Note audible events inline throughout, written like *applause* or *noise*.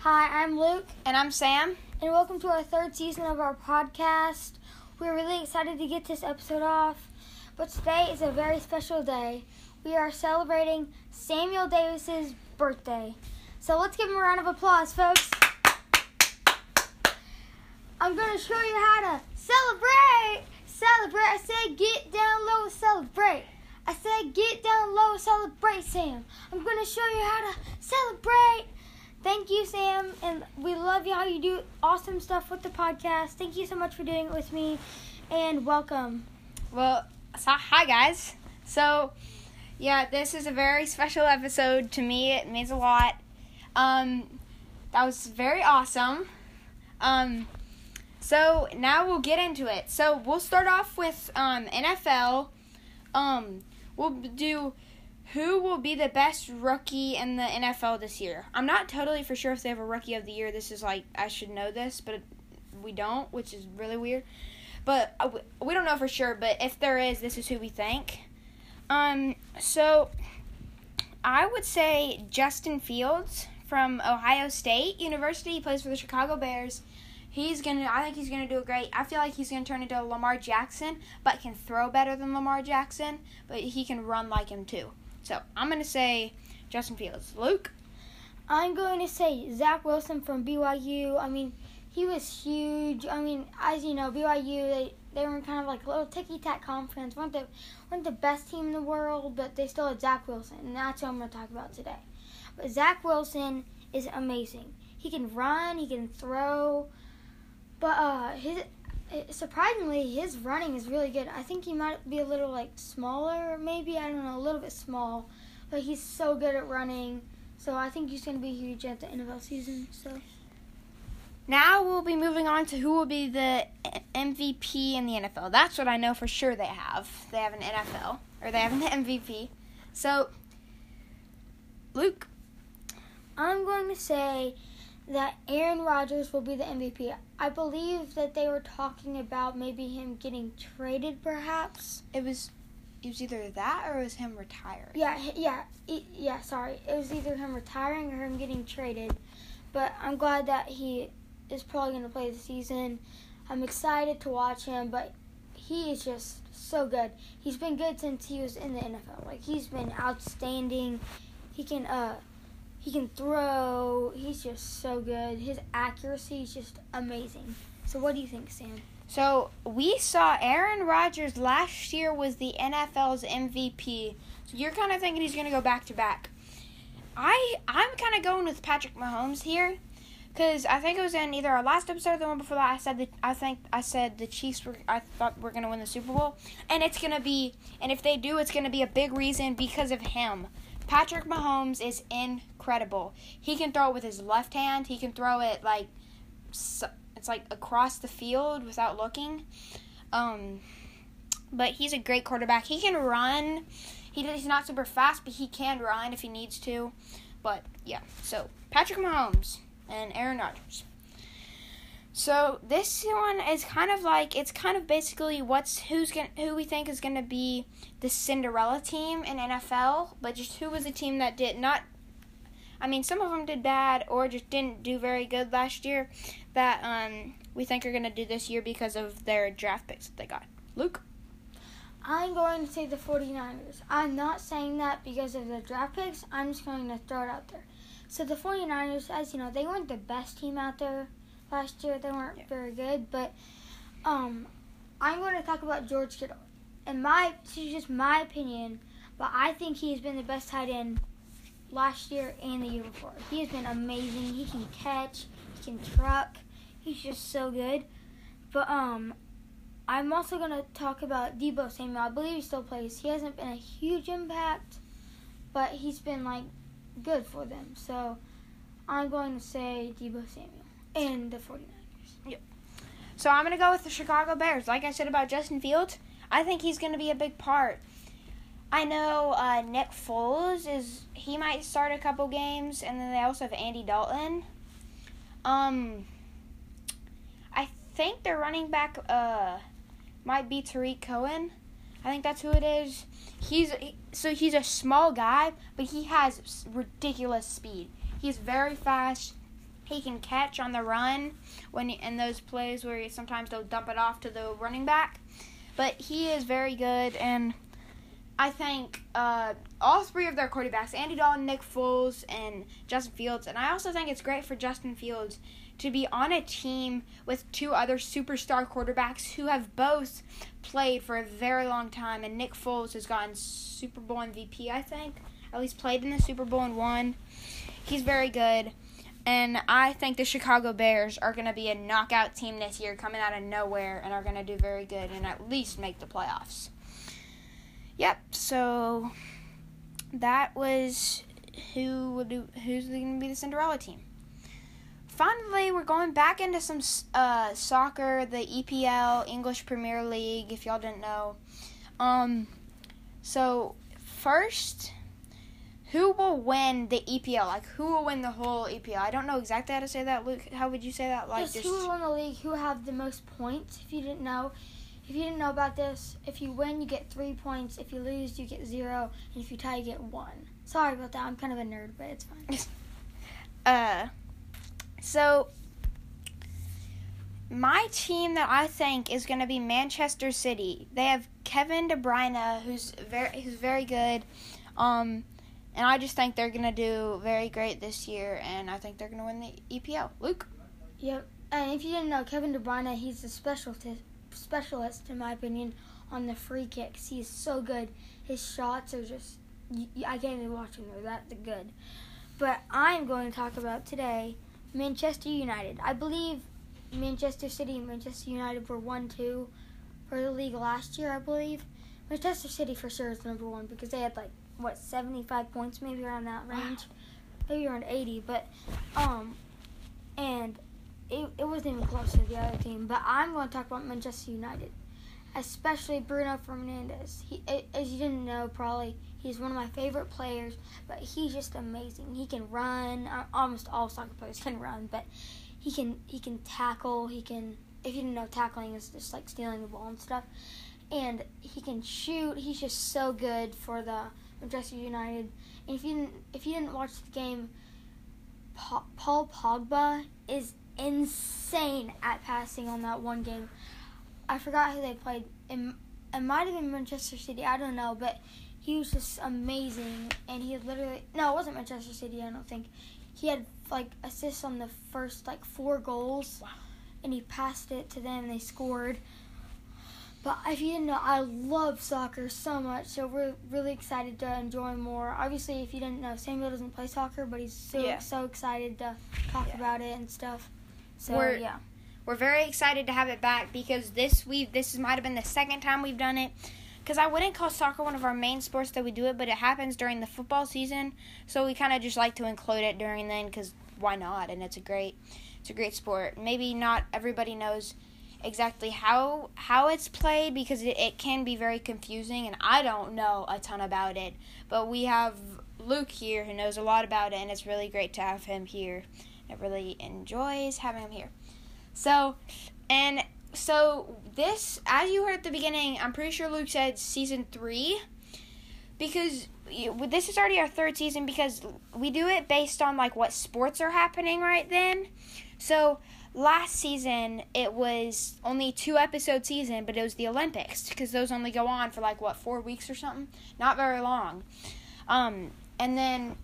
Hi, I'm Luke, And I'm Sam. and welcome to our third season of our podcast. We're really excited to get this episode off, but today is a very special day. We are celebrating Samuel Davis's birthday. So let's give him a round of applause, folks. I'm going to show you how to celebrate. Celebrate. I said get down low, celebrate. I said get down low, celebrate, Sam. I'm going to show you how to celebrate. Thank you, Sam, and we love you how you do awesome stuff with the podcast. Thank you so much for doing it with me, and welcome. Well, so, hi guys. So, yeah, this is a very special episode to me. It means a lot. Um, that was very awesome. Um, so now we'll get into it. So we'll start off with um NFL. Um, we'll do who will be the best rookie in the NFL this year. I'm not totally for sure if they have a rookie of the year. This is like I should know this, but we don't, which is really weird. But uh, we- we don't know for sure. But if there is, this is who we think. Um, so I would say Justin Fields from Ohio State University. He plays for the Chicago Bears. He's gonna. I think he's gonna do great. I feel like he's gonna turn into Lamar Jackson, but can throw better than Lamar Jackson. But he can run like him too. So I'm gonna say Justin Fields. Luke. I'm going to say Zach Wilson from BYU. I mean, he was huge. I mean, as you know, BYU they they were kind of like a little ticky tack conference. weren't the weren't the best team in the world, but they still had Zach Wilson, and that's what I'm going to talk about today. But Zach Wilson is amazing. He can run, he can throw, but uh, his surprisingly his running is really good. I think he might be a little like smaller, maybe I don't know, a little bit small, but he's so good at running. So I think he's going to be huge at the NFL season. So Now we'll be moving on to who will be the MVP in the NFL. That's what I know for sure they have. They have an NFL or they have an MVP. So Luke, I'm going to say that Aaron Rodgers will be the MVP. I believe that they were talking about maybe him getting traded, perhaps. it was it was either that or it was him retiring. Yeah, yeah, yeah. Sorry, it was either him retiring or him getting traded. But I'm glad that he is probably going to play the season. I'm excited to watch him, but he is just so good. He's been good since he was in the NFL. Like he's been outstanding. He can uh he can throw. He's just so good. His accuracy is just amazing. So what do you think, Sam? So we saw Aaron Rodgers last year was the NFL's MVP. So you're kind of thinking he's going to go back to back. I I'm kind of going with Patrick Mahomes here because I think it was in either our last episode or the one before that. I said that I think I said the Chiefs were I thought were to win the Super Bowl, and it's to be and if they do, it's to be a big reason because of him. Patrick Mahomes is incredible. He can throw it with his left hand. He can throw it like it's like across the field without looking. Um, but he's a great quarterback. He can run. He, he's not super fast, but he can run if he needs to. But yeah, so Patrick Mahomes and Aaron Rodgers. So this one is kind of like it's kind of basically what's who's going who we think is gonna be the Cinderella team in NFL, but just who was a team that did not. I mean, some of them did bad or just didn't do very good last year. That um we think are gonna do this year because of their draft picks that they got. Luke. I'm going to say the 49ers. I'm not saying that because of the draft picks. I'm just going to throw it out there. So the 49ers, as you know, they weren't the best team out there last year. They weren't Yeah. very good, but um, I'm going to talk about George Kittle. And my, this is just my opinion, but I think he's been the best tight end last year and the year before. He has been amazing. He can catch. He can truck. He's just so good. But um, I'm also going to talk about Deebo Samuel. I believe he still plays. He hasn't been a huge impact, but he's been like good for them. So I'm going to say Deebo Samuel and the 49ers. Yep. So I'm gonna go with the Chicago Bears. Like I said about Justin Fields, I think he's gonna be a big part. I know uh, Nick Foles is he might start a couple games, and then they also have Andy Dalton. Um, I think their running back uh might be Tarik Cohen. I think that's who it is. He's so he's a small guy, but he has ridiculous speed. He's very fast. He can catch on the run when in those plays where he, sometimes they'll dump it off to the running back. But he is very good, and I think uh, all three of their quarterbacks, Andy Dalton, Nick Foles, and Justin Fields, and I also think it's great for Justin Fields to be on a team with two other superstar quarterbacks who have both played for a very long time. And Nick Foles has gotten Super Bowl MVP, I think. At least played in the Super Bowl and won. He's very good. And I think the Chicago Bears are going to be a knockout team this year, coming out of nowhere, and are going to do very good and at least make the playoffs. Yep. So that was who would do, who's going to be the Cinderella team. Finally, we're going back into some uh, soccer, the EPL, English Premier League. If y'all didn't know, um, so first who will win the EPL? Like, who will win the whole EPL? I don't know exactly how to say that, Luke. How would you say that? Like, just, who will win the league? Who have the most points? If you didn't know, if you didn't know about this, if you win, you get three points. If you lose, you get zero. And if you tie, you get one. Sorry about that. I'm kind of a nerd, but it's fine. *laughs* uh, so my team that I think is going to be Manchester City. They have Kevin De Bruyne, who's very who's very good. Um and I just think they're going to do very great this year, and I think they're going to win the EPL. Luke? Yep. And if you didn't know, Kevin De Bruyne, he's a specialist, specialist in my opinion, on the free kicks. He's so good. His shots are just, I can't even watch them. They're that good. But I'm going to talk about today Manchester United. I believe Manchester City and Manchester United were 1 2 for the league last year, I believe. Manchester City for sure is number one because they had like what 75 points, maybe around that range, wow. maybe around 80. But um, and it it wasn't even close to the other team. But I'm going to talk about Manchester United, especially Bruno Fernandes. He, as you didn't know, probably he's one of my favorite players. But he's just amazing. He can run. Uh, almost all soccer players can run, but he can he can tackle. He can. If you didn't know, tackling is just like stealing the ball and stuff. And he can shoot. He's just so good for the Manchester United. And if you didn't, if you didn't watch the game, Paul Pogba is insane at passing on that one game. I forgot who they played. It, it might have been Manchester City. I don't know, but he was just amazing. And he literally no, it wasn't Manchester City. I don't think he had like assists on the first like four goals. Wow. And he passed it to them. and They scored. But if you didn't know, I love soccer so much, so we're really excited to enjoy more. Obviously, if you didn't know, Samuel doesn't play soccer, but he's so yeah. so excited to talk yeah. about it and stuff. So we're, yeah, we're very excited to have it back because this we this might have been the second time we've done it. Because I wouldn't call soccer one of our main sports that we do it, but it happens during the football season, so we kind of just like to include it during then because why not? And it's a great it's a great sport. Maybe not everybody knows exactly how how it's played because it, it can be very confusing and I don't know a ton about it. But we have Luke here who knows a lot about it and it's really great to have him here. It really enjoys having him here. So and so this as you heard at the beginning, I'm pretty sure Luke said season 3 because this is already our third season because we do it based on like what sports are happening right then. So last season it was only two episode season, but it was the Olympics because those only go on for like what four weeks or something, not very long. Um, and then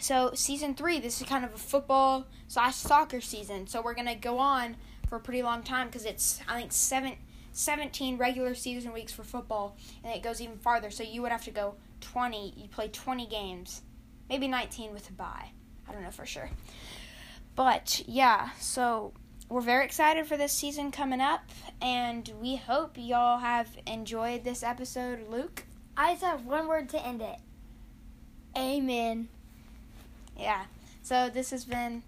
so season three, this is kind of a football slash soccer season. So we're gonna go on for a pretty long time because it's I think seven. 17 regular season weeks for football, and it goes even farther. So you would have to go 20. You play 20 games, maybe 19 with a bye. I don't know for sure. But yeah, so we're very excited for this season coming up, and we hope y'all have enjoyed this episode. Luke? I just have one word to end it Amen. Yeah, so this has been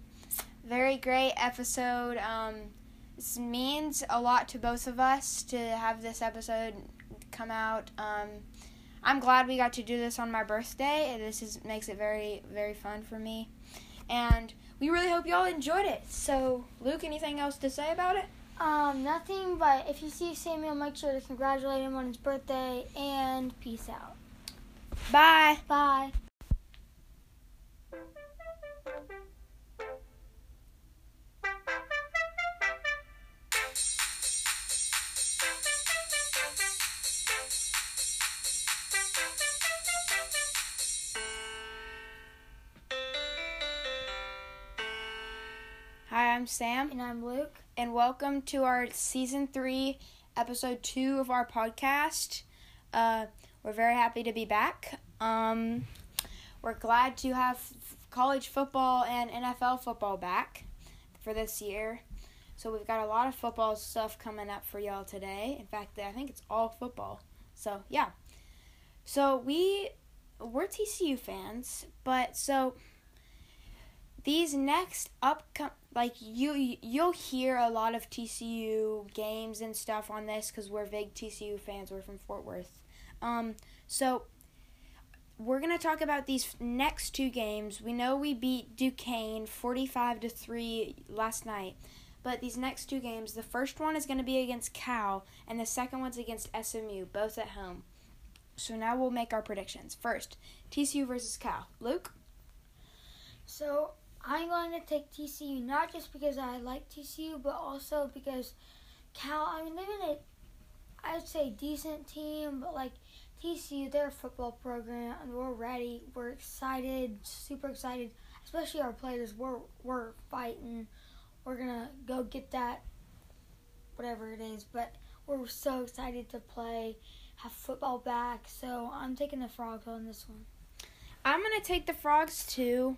very great episode. Um, this means a lot to both of us to have this episode come out. Um, I'm glad we got to do this on my birthday. This is makes it very very fun for me, and we really hope y'all enjoyed it. So, Luke, anything else to say about it? Um, nothing, but if you see Samuel, make sure to congratulate him on his birthday and peace out. Bye. Bye. I'm Sam, And I'm Luke. and welcome to our season three, episode two of our podcast. Uh, we're very happy to be back. Um, we're glad to have college football and NFL football back for this year. So we've got a lot of football stuff coming up for y'all today. In fact, I think it's all football. So yeah. So we we're TCU fans, but so these next upcom like you you'll hear a lot of TCU games and stuff on this because we're big TCU fans. We're from Fort Worth. Um, so we're gonna talk about these next two games. We know we beat Duquesne forty-five to three last night, but these next two games, the first one is gonna be against Cal, and the second one's against SMU, both at home. So now we'll make our predictions. First, TCU versus Cal. Luke. So I'm going to take TCU not just because I like TCU, but also because Cal. I mean, they've been a, I would say, decent team, but like TCU, their football program, and we're ready. We're excited, super excited. Especially our players. We're we're fighting. We're gonna go get that, whatever it is. But we're so excited to play, have football back. So I'm taking the frogs on this one. I'm gonna take the frogs too.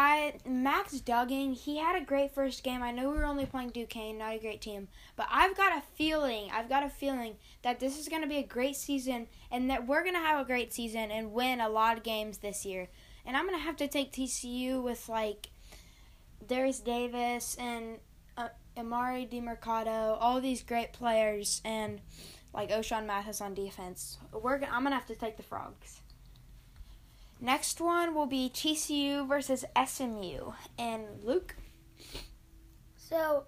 I Max Duggan, he had a great first game. I know we were only playing Duquesne, not a great team, but I've got a feeling, I've got a feeling that this is gonna be a great season and that we're gonna have a great season and win a lot of games this year. And I'm gonna have to take TCU with like Darius Davis and uh, Emari Demercado, all these great players, and like Ochaun Mathis on defense. We're I'm gonna have to take the frogs. Next one will be TCU versus SMU. And Luke? So,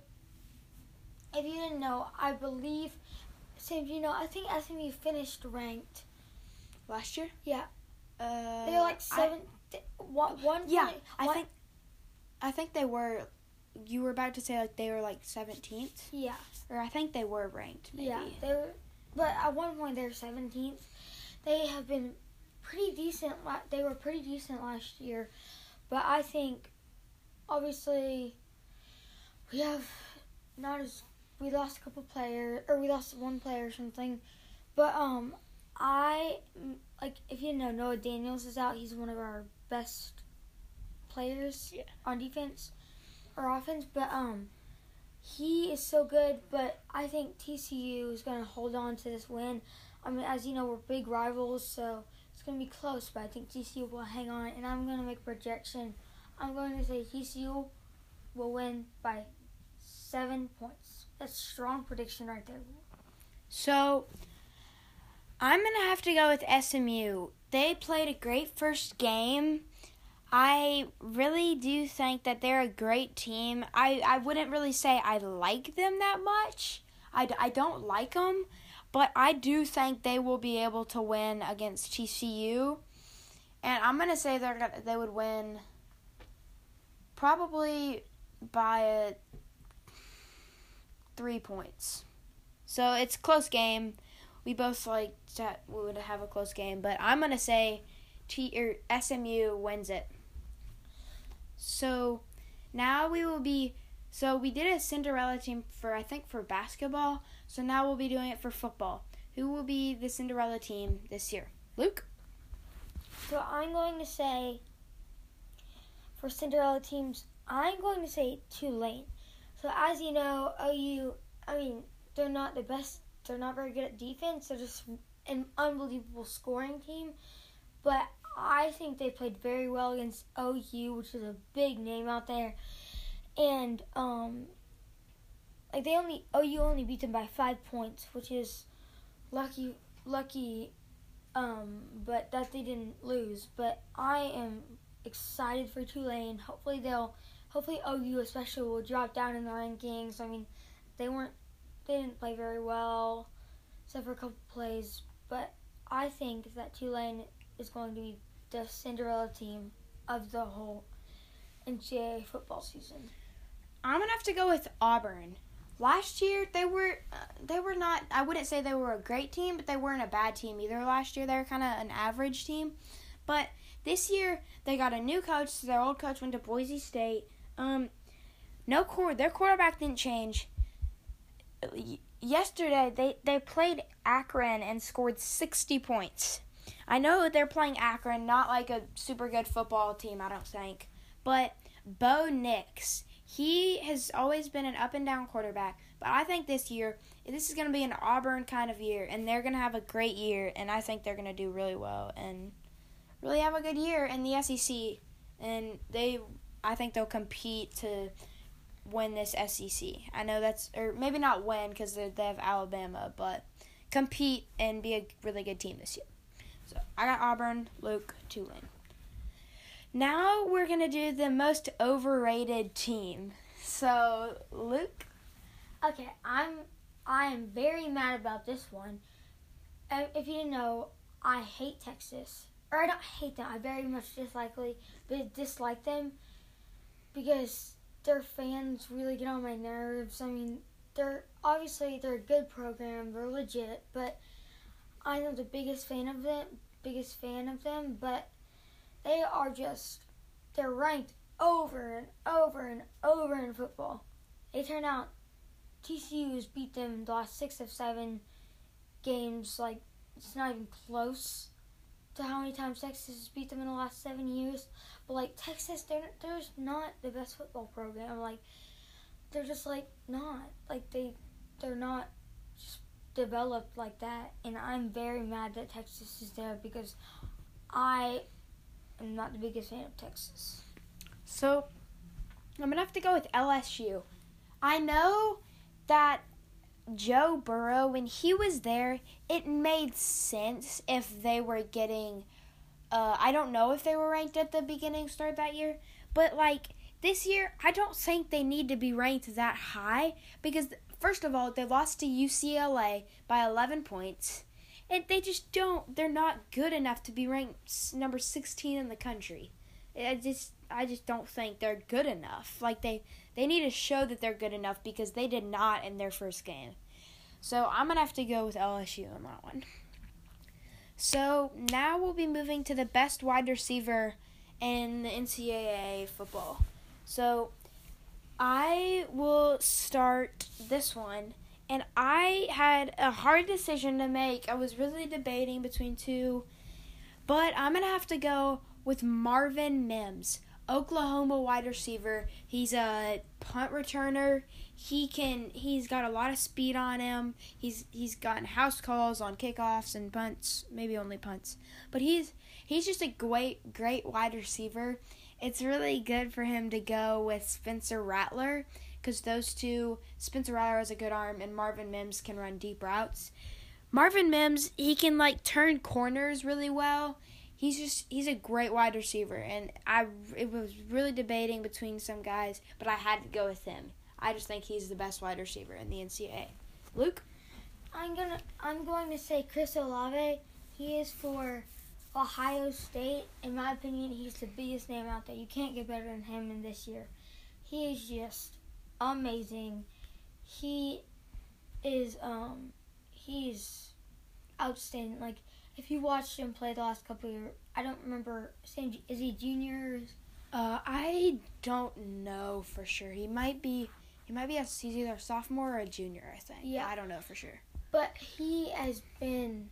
if you didn't know, I believe, so you know, I think SMU finished ranked. Last year? Yeah, Uh, they were like I- seven. th- one, one yeah, point- I one- think I think they were you were about to say like they were like 17th Yeah, or I think they were ranked maybe. yeah, they were, but at one point they were seventeenth. They have been pretty decent. They were pretty decent last year, but I think, obviously, we have not as we lost a couple players or we lost one player or something, but um, I like if you know Noah Daniels is out. He's one of our best players Yeah. on defense or offense, but um, he is so good. But I think TCU is gonna hold on to this win. I mean, as you know, we're big rivals, so it's gonna be close. But I think TCU will hang on, and I'm gonna make a projection. I'm going to say TCU will win by seven points. That's a strong prediction right there. So I'm gonna have to go with SMU. They played a great first game. I really do think that they're a great team. I, I wouldn't really say I like them that much. I, I don't like them, but I do think they will be able to win against TCU. And I'm gonna say they're gonna they would win probably by a three points. So it's close game. We both like that we would have a close game, but I'm gonna say T or SMU wins it. So now we will be. So we did a Cinderella team for I think for basketball. So now we'll be doing it for football. Who will be the Cinderella team this year? Luke. So I'm going to say for Cinderella teams, I'm going to say Tulane. So as you know, OU, I mean, they're not the best. They're not very good at defense. They're just an unbelievable scoring team. But I think they played very well against OU, which is a big name out there. And um, like they only OU only beat them by five points, which is lucky lucky um, but that they didn't lose. But I am excited for Tulane. Hopefully they'll, hopefully OU especially will drop down in the rankings. I mean, they weren't, they didn't play very well, except for a couple plays. But I think that Tulane is going to be the Cinderella team of the whole NCAA football season. I'm gonna have to go with Auburn. Last year they were uh, they were not. I wouldn't say they were a great team, but they weren't a bad team either. Last year they were kind of an average team, but this year they got a new coach. So their old coach went to Boise State. Um, no core. Their quarterback didn't change. Yesterday they they played Akron and scored 60 points. I know they're playing Akron, not like a super good football team. I don't think, but Bo Nix he has always been an up and down quarterback, but I think this year this is going to be an Auburn kind of year, and they're going to have a great year, and I think they're going to do really well and really have a good year in the SEC, and they, I think they'll compete to win this SEC. I know that's or maybe not win because they have Alabama, but compete and be a really good team this year. So I got Auburn, Luke, Tulane. Now we're going to do the most overrated team. So, Luke? Okay, I'm I am very mad about this one. Uh, if you didn't know, I hate Texas. Or I don't hate them. I very much dislike but dislike them because their fans really get on my nerves. I mean, they're obviously they're a good program, they're legit, but I'm the biggest fan of them, biggest fan of them, but they are just, they're ranked over and over and over in football. It turned out TCU's beat them the last six of seven games. Like, it's not even close to how many times Texas has beat them in the last seven years. But, like, Texas, they're, they're not the best football program. Like, they're just, like, not. Like, they, they're not just developed like that. And I'm very mad that Texas is there because I I'm not the biggest fan of Texas. So I'm gonna have to go with LSU. I know that Joe Burrow, when he was there, it made sense if they were getting. Uh, I don't know if they were ranked at the beginning start that year, but like this year, I don't think they need to be ranked that high because first of all, they lost to UCLA by 11 points and they just don't. They're not good enough to be ranked number 16 in the country. I just I just don't think they're good enough. Like they they need to show that they're good enough because they did not in their first game. So I'm gonna have to go with LSU on that one. So now we'll be moving to the best wide receiver in the NCAA football. So I will start this one and I had a hard decision to make. I was really debating between two, but I'm going to have to go with Marvin Mims, Oklahoma wide receiver. He's a punt returner. He can he's got a lot of speed on him. He's he's gotten house calls on kickoffs and punts, maybe only punts. But he's he's just a great great wide receiver. It's really good for him to go with Spencer Rattler because those two, Spencer Rattler has a good arm, and Marvin Mims can run deep routes. Marvin Mims, he can like turn corners really well. He's just he's a great wide receiver, and I it was really debating between some guys, but I had to go with him. I just think he's the best wide receiver in the NCAA. Luke, I'm gonna I'm going to say Chris Olave. He is for Ohio State. In my opinion, he's the biggest name out there. You can't get better than him in this year. He is just amazing. He is um he's outstanding. Like if you watched him play the last couple years, I don't remember. Saying is he junior? Uh, I don't know for sure. He might be. He might be a he's either a sophomore or a junior. I think. Yeah, I don't know for sure. But he has been.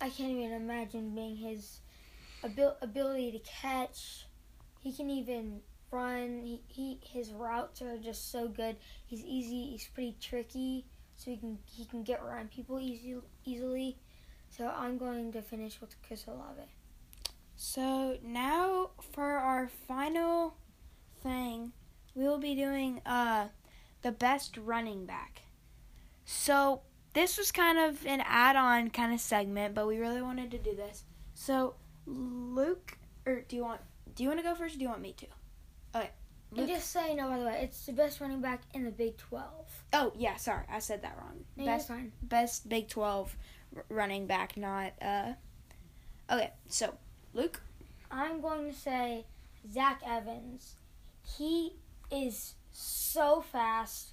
I can't even imagine being his abil- ability to catch. He can even run. He, he his routes are just so good. He's easy. He's pretty tricky, so he can he can get around people easy easily. So I'm going to finish with Chris Olave. So now for our final thing, we will be doing uh the best running back. So this was kind of an add-on kind of segment, but we really wanted to do this. So, Luke, or do you want do you want to go first? or Do you want me to? Luke. just so you know, by the way, it's the best running back in the Big 12. Oh yeah, sorry, I said that wrong. No, best best Big Twelve r- running back, not uh. Okay, so Luke. I'm going to say Zach Evans. He is so fast.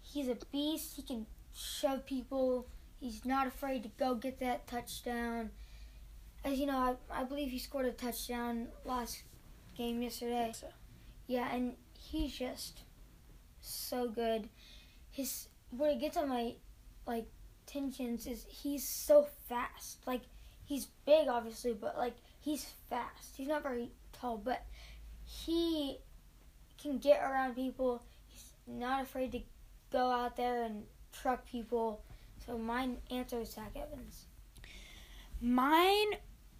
He's a beast. He can shove people. He's not afraid to go get that touchdown. As you know, I, I believe he scored a touchdown last game yesterday. Yeah, and he's just so good. His what it gets on my like tensions is he's so fast. Like he's big obviously, but like he's fast. He's not very tall, but he can get around people. He's not afraid to go out there and truck people. So my answer is Zach Evans. Mine,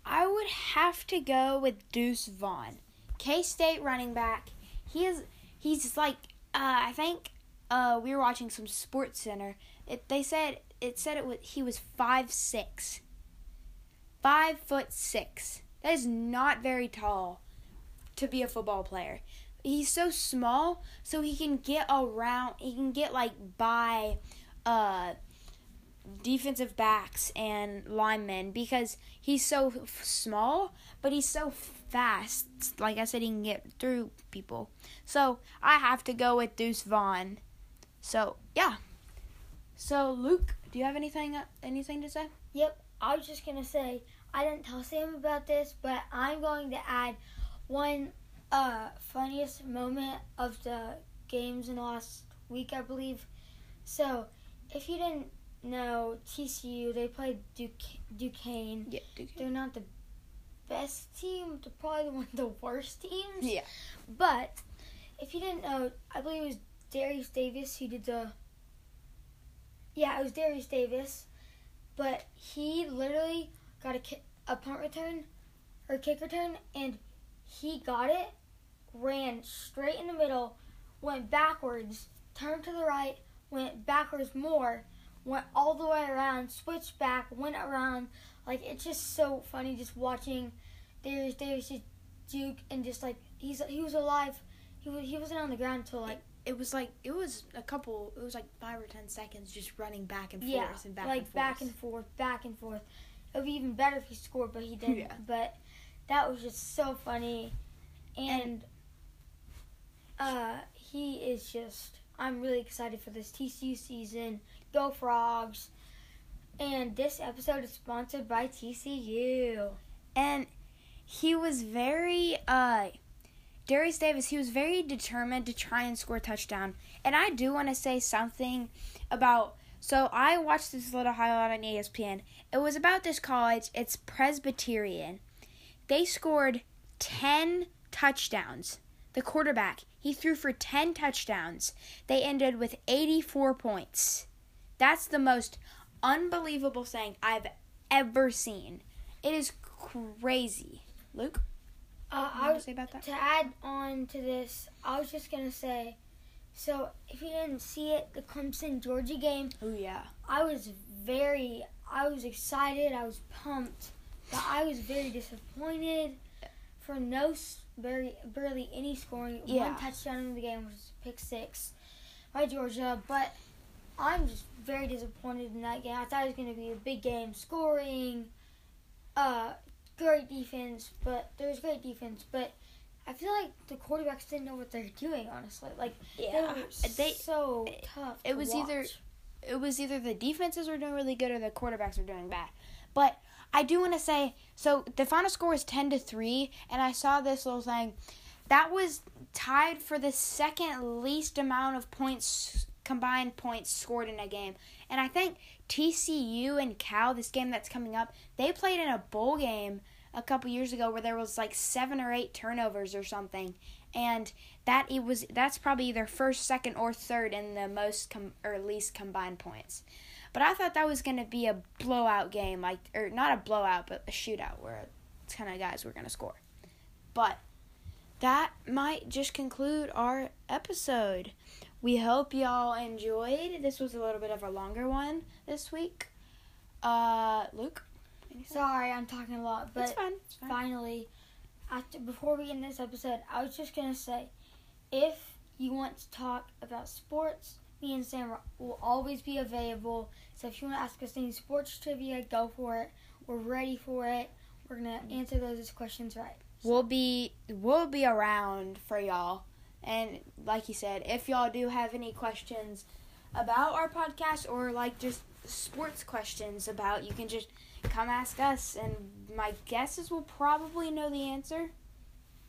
I would have to go with Deuce Vaughn, K State running back. He is he's like uh, I think uh, we were watching some Sports Center. It they said it said it was he was five six, five foot six. That is not very tall to be a football player. He's so small, so he can get around. He can get like by uh defensive backs and linemen because he's so f- small, but he's so fast. Like I said, he can get through people. So I have to go with Deuce Vaughn. So yeah. So Luke, do you have anything anything to say? Yep, I was just gonna say I didn't tell Sam about this, but I'm going to add one uh, funniest moment of the games in the last week, I believe. So, if you didn't know, TCU they played Duke Duquesne. Yeah, Duke. They're not the best team. They're probably *laughs* one of the worst teams. Yeah. But if you didn't know, I believe it was Darius Davis who did the. Yeah, it was Darius Davis, but he literally got a ki- a punt return or kick return, and he got it, ran straight in the middle, went backwards, turned to the right, went backwards more, went all the way around, switched back, went around. Like it's just so funny just watching Darius Davis just Duke and just like he's he was alive. He was he wasn't on the ground until like It was like it was a couple. It was like five or ten seconds just running back and forth yeah, and back like and forth. back and forth, back and forth. It would be even better if he scored, but he didn't. Yeah. But that was just so funny, and uh, he is just. I'm really excited for this TCU season. Go Frogs! And this episode is sponsored by TCU. and he was very uh Darius Davis, he was very determined to try and score a touchdown. And I do want to say something about so I watched this little highlight on ESPN. It was about this college. It's Presbyterian. They scored 10 touchdowns. The quarterback, he threw for 10 touchdowns. They ended with 84 points. That's the most unbelievable thing I've ever seen. It is crazy. Luke, Uh, I to was say about that? to add on to this, I was just gonna say, so if you didn't see it, the Clemson Georgia game, Oh yeah. I was very, I was excited, I was pumped, but I was very disappointed for no very barely any scoring. Yeah. One touchdown in the game was pick six by Georgia, but I'm just very disappointed in that game. I thought it was gonna be a big game, scoring, uh, great defense, but there was great defense, but. I feel like the quarterbacks didn't know what they're doing. Honestly, like they Yeah. were They so tough. it to was either- it was either the defenses were doing really good or the quarterbacks were doing bad. But I do want to say so the final score was 10 to 3 and I saw this little thing that was tied for the second least amount of points combined points scored in a game. And I think TCU and Cal this game that's coming up, they played in a bowl game a couple years ago where there was like 7 or 8 turnovers or something. And that it was that's probably either first, second, or third in the most com- or least combined points. But I thought that was going to be a blowout game, like or not a blowout, but a shootout where it's kind of guys were going to score. But that might just conclude our episode. we hope y'all enjoyed. This was a little bit of a longer one this week. Uh, Luke. Anything? Sorry, I'm talking a lot, but it's fine. It's fine. finally, after before we end this episode, I was just gonna say, if you want to talk about sports, me and Sam will always be available. So if you want to ask us any sports trivia, go for it. We're ready for it. We're gonna mm-hmm. answer those questions right. We'll be we'll be around for y'all. And like you said, if y'all do have any questions about our podcast or like just sports questions about, you can just come ask us. And my guess is we'll probably know the answer.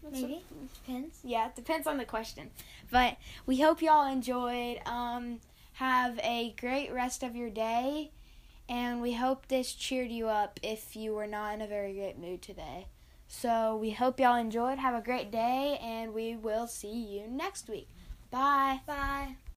That's Maybe depends. yeah, it depends on the question. But we hope y'all enjoyed. Um, have a great rest of your day, and we hope this cheered you up if you were not in a very great mood today. So we hope y'all enjoyed. Have a great day, and we will see you next week. Bye. Bye.